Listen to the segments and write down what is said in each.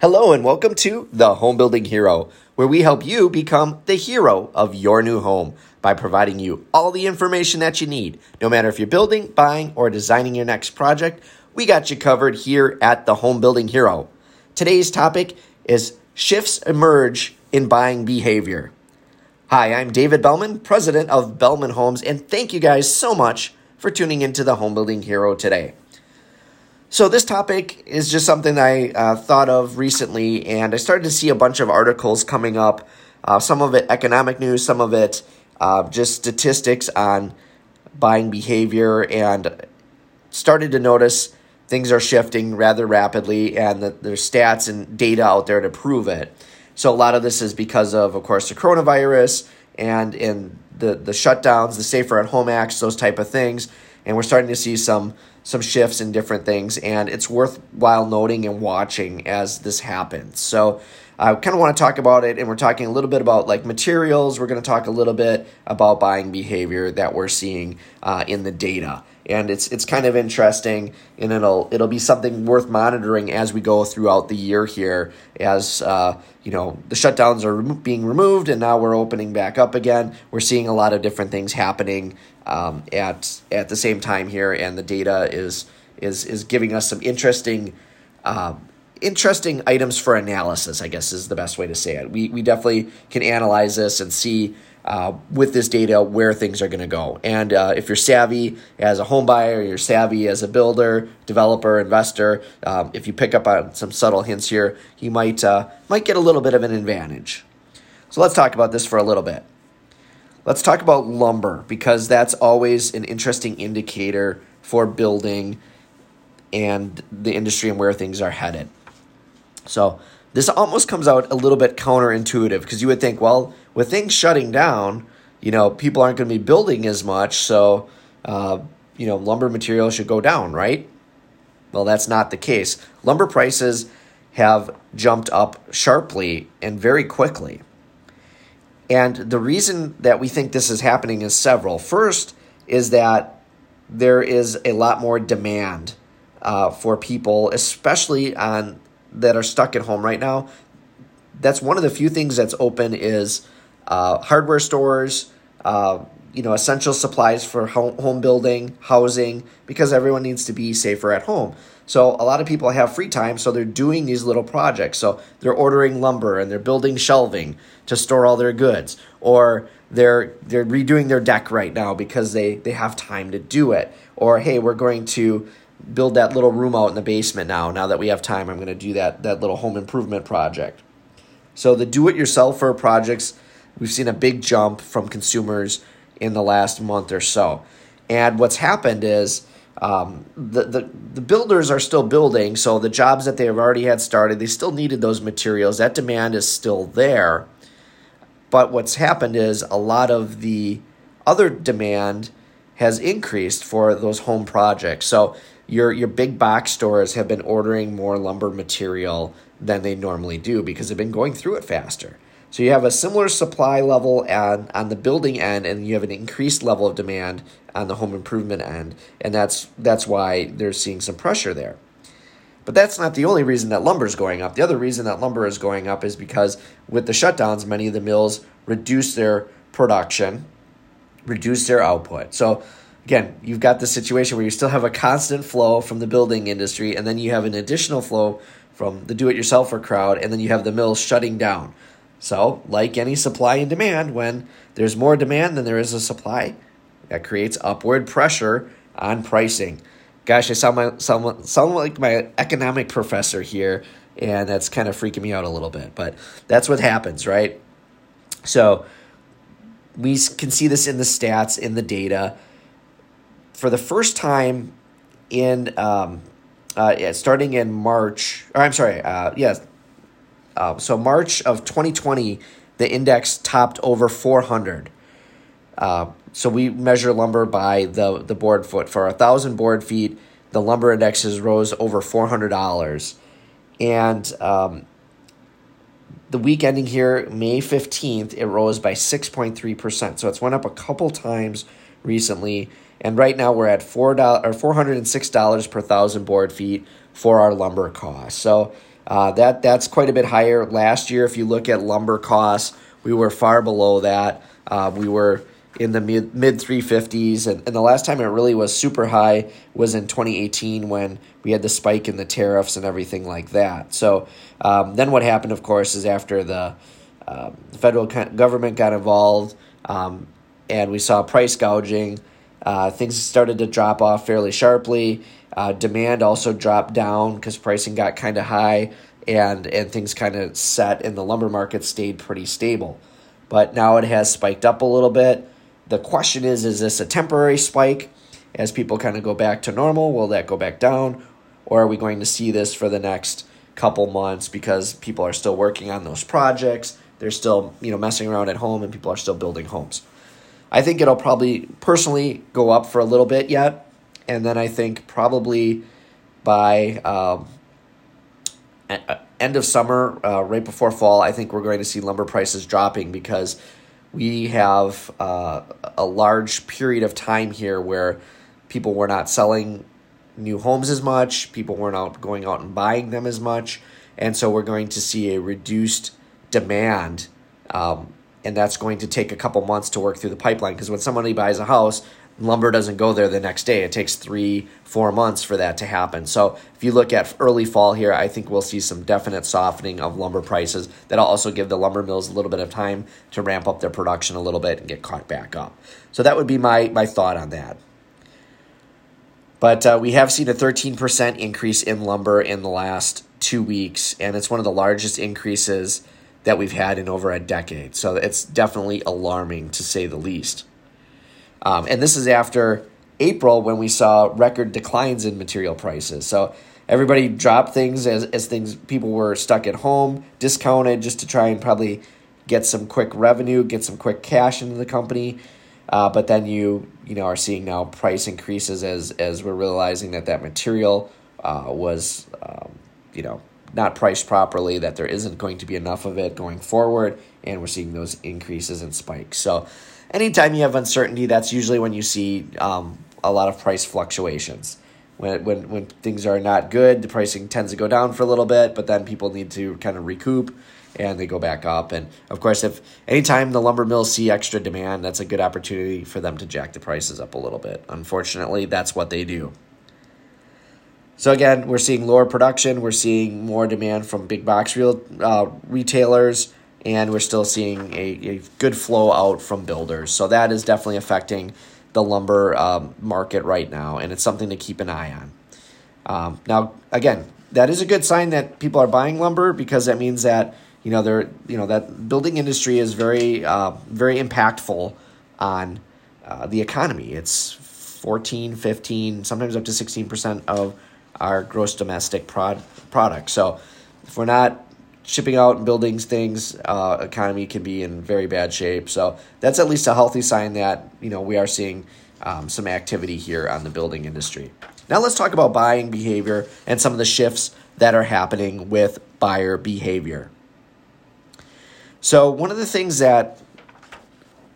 Hello, and welcome to The Home Building Hero, where we help you become the hero of your new home by providing you all the information that you need. No matter if you're building, buying, or designing your next project, we got you covered here at The Home Building Hero. Today's topic is shifts emerge in buying behavior. Hi, I'm David Belman, president of Belman Homes, and thank you guys so much for tuning into the Home Building Hero today. So, this topic is just something I uh, thought of recently, and I started to see a bunch of articles coming up. Uh, some of it economic news, some of it uh, just statistics on buying behavior, and started to notice things are shifting rather rapidly, and that there's stats and data out there to prove it. So, a lot of this is because of, of course, the coronavirus and in the, the shutdowns, the Safer at Home Acts, those type of things. And we're starting to see some some shifts in different things, and it's worthwhile noting and watching as this happens. So, I kind of want to talk about it, and we're talking a little bit about like materials. We're going to talk a little bit about buying behavior that we're seeing uh, in the data, and it's it's kind of interesting, and it'll it'll be something worth monitoring as we go throughout the year here, as uh, you know the shutdowns are remo- being removed, and now we're opening back up again. We're seeing a lot of different things happening um, at at the same time here, and the data is is is giving us some interesting. Um, interesting items for analysis, I guess is the best way to say it. We, we definitely can analyze this and see uh, with this data where things are going to go. And uh, if you're savvy as a home buyer, you're savvy as a builder, developer, investor, um, if you pick up on some subtle hints here, you might, uh, might get a little bit of an advantage. So let's talk about this for a little bit. Let's talk about lumber because that's always an interesting indicator for building and the industry and where things are headed. So this almost comes out a little bit counterintuitive because you would think, well, with things shutting down, you know, people aren't going to be building as much, so uh, you know, lumber material should go down, right? Well, that's not the case. Lumber prices have jumped up sharply and very quickly. And the reason that we think this is happening is several. First is that there is a lot more demand uh, for people, especially on that are stuck at home right now, that's one of the few things that's open is uh, hardware stores, uh, you know, essential supplies for home, building, housing, because everyone needs to be safer at home. So a lot of people have free time, so they're doing these little projects. So they're ordering lumber and they're building shelving to store all their goods, or they're they're redoing their deck right now because they they have time to do it. Or hey, we're going to build that little room out in the basement now. Now that we have time, I'm going to do that that little home improvement project. So the do-it-yourselfer projects, we've seen a big jump from consumers in the last month or so. And what's happened is um, the, the the builders are still building, so the jobs that they have already had started, they still needed those materials. That demand is still there. But what's happened is a lot of the other demand has increased for those home projects. So your your big box stores have been ordering more lumber material than they normally do because they've been going through it faster. So you have a similar supply level on, on the building end and you have an increased level of demand on the home improvement end and that's that's why they're seeing some pressure there. But that's not the only reason that lumber is going up. The other reason that lumber is going up is because with the shutdowns many of the mills reduce their production, reduce their output. So again, you've got the situation where you still have a constant flow from the building industry, and then you have an additional flow from the do it yourselfer crowd, and then you have the mills shutting down. So, like any supply and demand, when there's more demand than there is a supply, that creates upward pressure on pricing. Gosh, I sound, my, sound, sound like my economic professor here, and that's kind of freaking me out a little bit, but that's what happens, right? So, we can see this in the stats, in the data for the first time in um, uh, yeah, starting in March, or I'm sorry, uh, yes, uh, so March of 2020, the index topped over 400. Uh, so we measure lumber by the the board foot. For a thousand board feet, the lumber indexes rose over four hundred dollars, and um, the week ending here, May fifteenth, it rose by six point three percent. So it's went up a couple times recently and right now we're at four dollars or four hundred and six dollars per thousand board feet for our lumber costs. So uh, that that's quite a bit higher. Last year, if you look at lumber costs, we were far below that. Uh, we were in the mid mid 350s, and, and the last time it really was super high was in 2018 when we had the spike in the tariffs and everything like that. So um, then what happened, of course, is after the uh, federal government got involved um, and we saw price gouging. Uh, things started to drop off fairly sharply. Uh, demand also dropped down because pricing got kind of high, and and things kind of set, and the lumber market stayed pretty stable. But now it has spiked up a little bit. The question is, is this a temporary spike? As people kind of go back to normal, will that go back down, or are we going to see this for the next couple months because people are still working on those projects? They're still you know messing around at home, and people are still building homes. I think it'll probably personally go up for a little bit yet, and then I think probably by um, end of summer, uh, right before fall, I think we're going to see lumber prices dropping because we have uh, a large period of time here where people were not selling new homes as much, people weren't out going out and buying them as much, and so we're going to see a reduced demand um, and that's going to take a couple months to work through the pipeline because when somebody buys a house lumber doesn't go there the next day. It takes three four months for that to happen. So if you look at early fall here i think we'll see some definite softening of lumber prices. That'll also give the lumber mills a little bit of time to ramp up their production a little bit and get caught back up. So that would be my my thought on that. But uh, we have seen a 13% increase in lumber in the last two weeks and it's one of the largest increases that we've had in over a decade. So it's definitely alarming to say the least. Um, and this is after April when we saw record declines in material prices. So everybody dropped things as, as things people were stuck at home, discounted just to try and probably get some quick revenue, get some quick cash into the company. Uh, but then you you know are seeing now price increases as as we're realizing that that material uh, was um, you know not priced properly, that there isn't going to be enough of it going forward, and we're seeing those increases and spikes. So, anytime you have uncertainty, that's usually when you see um, a lot of price fluctuations. When, when, when things are not good, the pricing tends to go down for a little bit, but then people need to kind of recoup and they go back up. And of course, if anytime the lumber mills see extra demand, that's a good opportunity for them to jack the prices up a little bit. Unfortunately, that's what they do. So again, we're seeing lower production. We're seeing more demand from big box real uh, retailers, and we're still seeing a, a good flow out from builders. So that is definitely affecting the lumber um, market right now, and it's something to keep an eye on. Um, now, again, that is a good sign that people are buying lumber because that means that you know they're you know that building industry is very uh, very impactful on uh, the economy. It's 14, 15, sometimes up to 16% of our gross domestic prod- product. So if we're not shipping out and building things, uh, economy can be in very bad shape. So that's at least a healthy sign that you know we are seeing um, some activity here on the building industry. Now let's talk about buying behavior and some of the shifts that are happening with buyer behavior. So one of the things that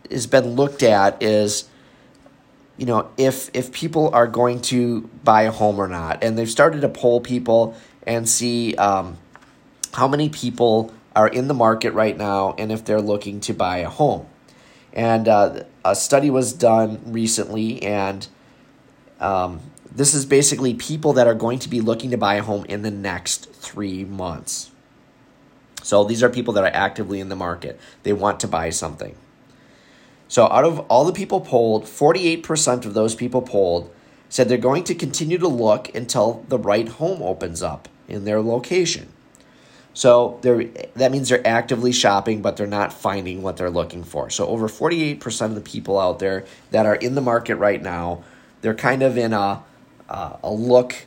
has been looked at is you know if if people are going to buy a home or not. And they've started to poll people and see um, how many people are in the market right now and if they're looking to buy a home. And uh, a study was done recently and um, this is basically people that are going to be looking to buy a home in the next three months. So these are people that are actively in the market. They want to buy something so, out of all the people polled, 48% of those people polled said they're going to continue to look until the right home opens up in their location. So, that means they're actively shopping, but they're not finding what they're looking for. So, over 48% of the people out there that are in the market right now, they're kind of in a, uh, a look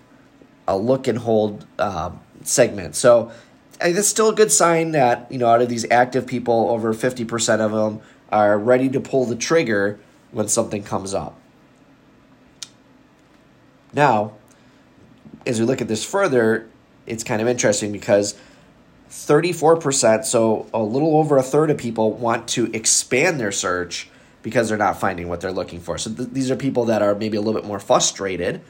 a look and hold uh, segment. So, that's still a good sign that, you know, out of these active people, over 50% of them are ready to pull the trigger when something comes up. Now, as we look at this further, it's kind of interesting because 34%, so a little over a third of people want to expand their search because they're not finding what they're looking for. So th- these are people that are maybe a little bit more frustrated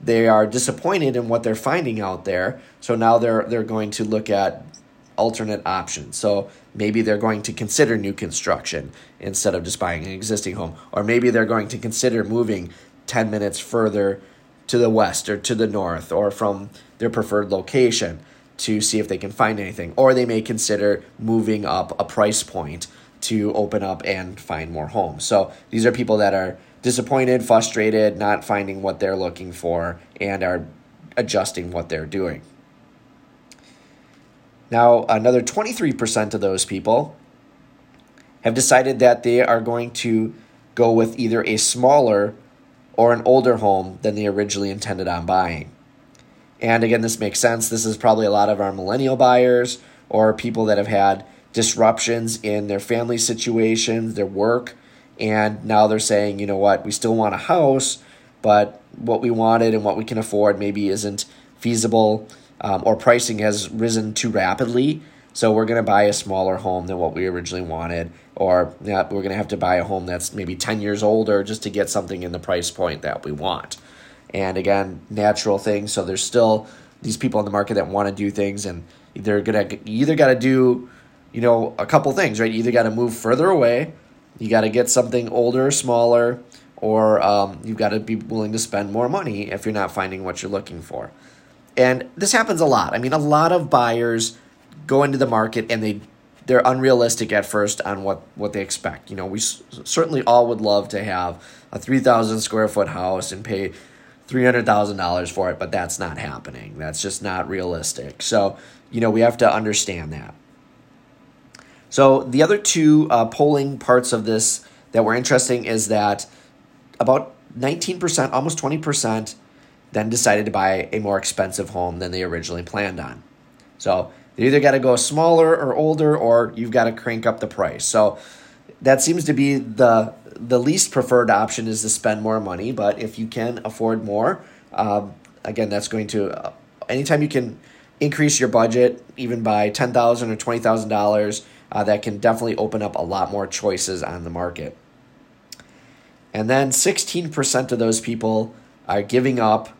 they are disappointed in what they're finding out there. So now they're they're going to look at alternate options. So maybe they're going to consider new construction instead of just buying an existing home, or maybe they're going to consider moving 10 minutes further to the west or to the north or from their preferred location to see if they can find anything, or they may consider moving up a price point to open up and find more homes. So these are people that are disappointed, frustrated, not finding what they're looking for, and are adjusting what they're doing. Now, another 23% of those people have decided that they are going to go with either a smaller or an older home than they originally intended on buying. And again, this makes sense. This is probably a lot of our millennial buyers or people that have had disruptions in their family situations, their work, and now they're saying, you know what, we still want a house, but what we wanted and what we can afford maybe isn't feasible um, or pricing has risen too rapidly. So we're going to buy a smaller home than what we originally wanted, or yeah, we're going to have to buy a home that's maybe 10 years older just to get something in the price point that we want. And again, natural things. So there's still these people in the market that want to do things, and they're gonna either got to do, you know, a couple things, right? You either got to move further away, you got to get something older, or smaller, or um, you've got to be willing to spend more money if you're not finding what you're looking for. And this happens a lot. I mean, a lot of buyers go into the market and they they're unrealistic at first on what what they expect. You know, we s- certainly all would love to have a 3000 square foot house and pay $300,000 for it, but that's not happening. That's just not realistic. So, you know, we have to understand that. So, the other two uh, polling parts of this that were interesting is that about 19%, almost 20%, then decided to buy a more expensive home than they originally planned on. So they either got to go smaller or older, or you've got to crank up the price. So that seems to be the the least preferred option is to spend more money. But if you can afford more, um, again, that's going to uh, anytime you can increase your budget even by ten thousand or twenty thousand uh, dollars, that can definitely open up a lot more choices on the market. And then sixteen percent of those people are giving up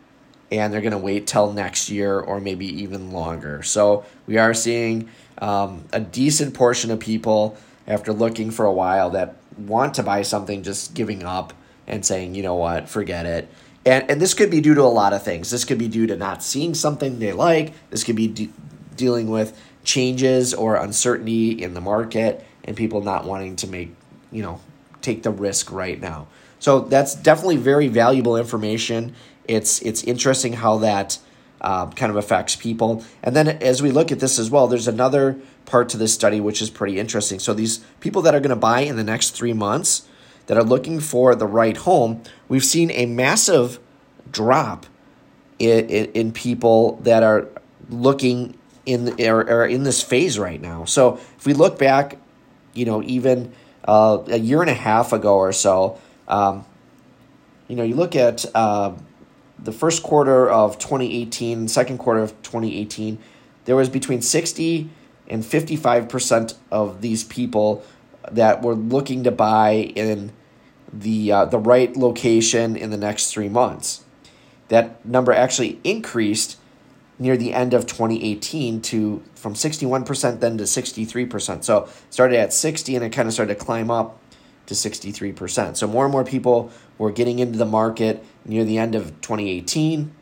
and they're going to wait till next year or maybe even longer. So we are seeing um, a decent portion of people after looking for a while that want to buy something just giving up and saying, you know what, forget it. And, and this could be due to a lot of things. This could be due to not seeing something they like. This could be de- dealing with changes or uncertainty in the market and people not wanting to make, you know, take the risk right now. So that's definitely very valuable information it's it's interesting how that um, kind of affects people. And then as we look at this as well, there's another part to this study which is pretty interesting. So these people that are going to buy in the next three months that are looking for the right home, we've seen a massive drop in, in, in people that are looking in are in this phase right now. So if we look back, you know, even uh, a year and a half ago or so, um, you know, you look at uh, the first quarter of 2018, second quarter of 2018, there was between 60 and 55% of these people that were looking to buy in the uh, the right location in the next 3 months. That number actually increased near the end of 2018 to from 61% then to 63%. So started at 60 and it kind of started to climb up to 63%. So more and more people were getting into the market near the end of 2018.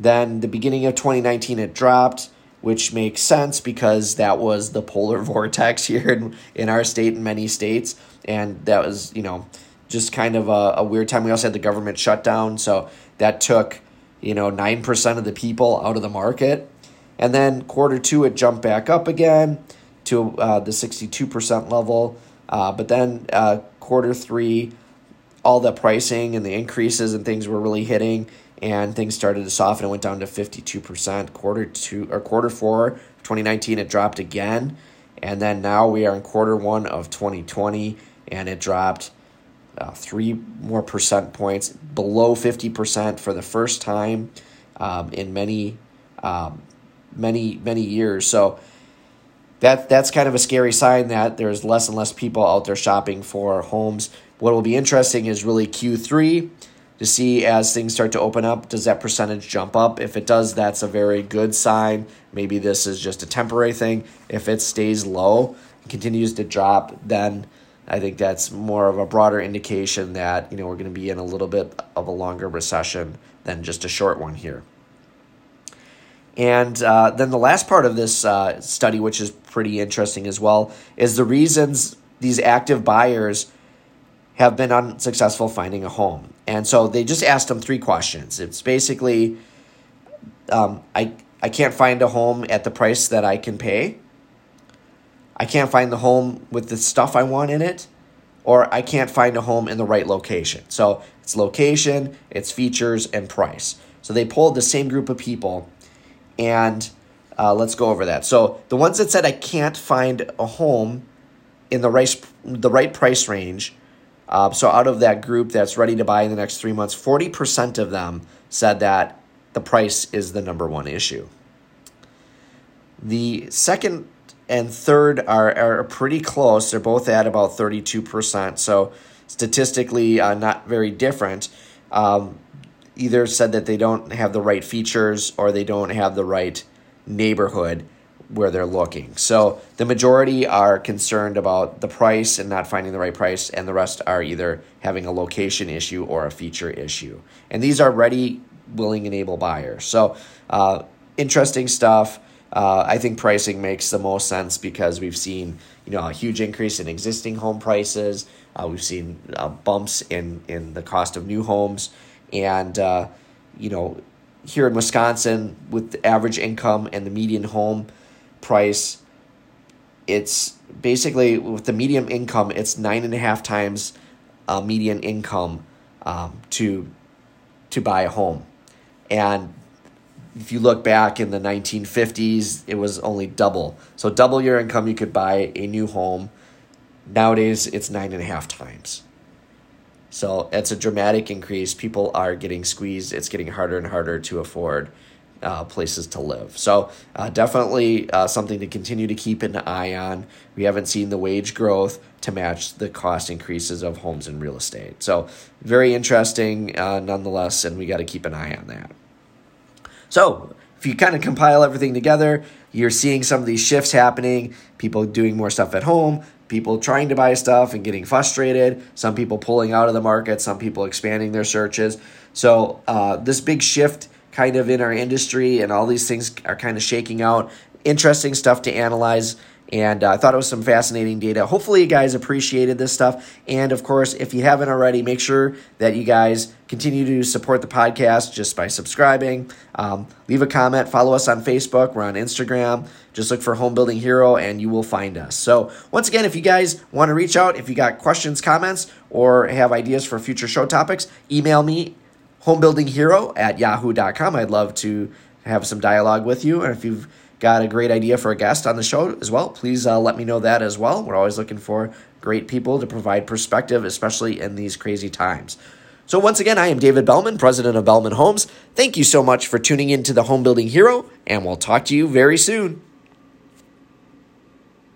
Then the beginning of 2019 it dropped, which makes sense because that was the polar vortex here in, in our state and many states. And that was, you know, just kind of a, a weird time. We also had the government shutdown, so that took, you know, 9% of the people out of the market. And then quarter two, it jumped back up again to uh, the 62% level. Uh, but then uh, quarter three, all the pricing and the increases and things were really hitting, and things started to soften. It went down to fifty two percent. Quarter two or quarter four, twenty nineteen, it dropped again, and then now we are in quarter one of twenty twenty, and it dropped. Uh, three more percent points below 50% for the first time um, in many um, many many years so that that's kind of a scary sign that there's less and less people out there shopping for homes. What will be interesting is really Q3. to see as things start to open up, does that percentage jump up? If it does, that's a very good sign. Maybe this is just a temporary thing. If it stays low, and continues to drop, then I think that's more of a broader indication that you know we're going to be in a little bit of a longer recession than just a short one here. And uh, then the last part of this uh, study, which is pretty interesting as well, is the reasons these active buyers have been unsuccessful finding a home. And so they just asked them three questions. It's basically, um, I I can't find a home at the price that I can pay. I can't find the home with the stuff I want in it, or I can't find a home in the right location. So it's location, it's features, and price. So they pulled the same group of people, and uh, let's go over that. So the ones that said I can't find a home in the right the right price range. Uh, so out of that group that's ready to buy in the next three months, forty percent of them said that the price is the number one issue. The second and third are, are pretty close. They're both at about 32%. So statistically, uh, not very different. Um, either said that they don't have the right features or they don't have the right neighborhood where they're looking. So the majority are concerned about the price and not finding the right price, and the rest are either having a location issue or a feature issue. And these are ready, willing, and able buyers. So uh, interesting stuff. Uh, I think pricing makes the most sense because we've seen you know a huge increase in existing home prices. Uh, we've seen uh, bumps in in the cost of new homes, and uh, you know here in Wisconsin with the average income and the median home price, it's basically with the median income, it's nine and a half times uh, median income um, to to buy a home, and if you look back in the 1950s, it was only double. So double your income, you could buy a new home. Nowadays, it's nine and a half times. So it's a dramatic increase. People are getting squeezed. It's getting harder and harder to afford uh, places to live. So, uh, definitely uh, something to continue to keep an eye on. We haven't seen the wage growth to match the cost increases of homes and real estate. So, very interesting uh, nonetheless, and we got to keep an eye on that. So, if you kind of compile everything together, you're seeing some of these shifts happening, people doing more stuff at home, people trying to buy stuff and getting frustrated, some people pulling out of the market, some people expanding their searches. So, uh, this big shift kind of in our industry and all these things are kind of shaking out. Interesting stuff to analyze. And uh, I thought it was some fascinating data. Hopefully, you guys appreciated this stuff. And of course, if you haven't already, make sure that you guys continue to support the podcast just by subscribing. Um, leave a comment. Follow us on Facebook. We're on Instagram. Just look for Home Building Hero and you will find us. So, once again, if you guys want to reach out, if you got questions, comments, or have ideas for future show topics, email me homebuildinghero at yahoo.com. I'd love to have some dialogue with you. And if you've got a great idea for a guest on the show as well, please uh, let me know that as well. We're always looking for great people to provide perspective, especially in these crazy times. So, once again, I am David Belman, president of Belman Homes. Thank you so much for tuning in to the Home Building Hero, and we'll talk to you very soon.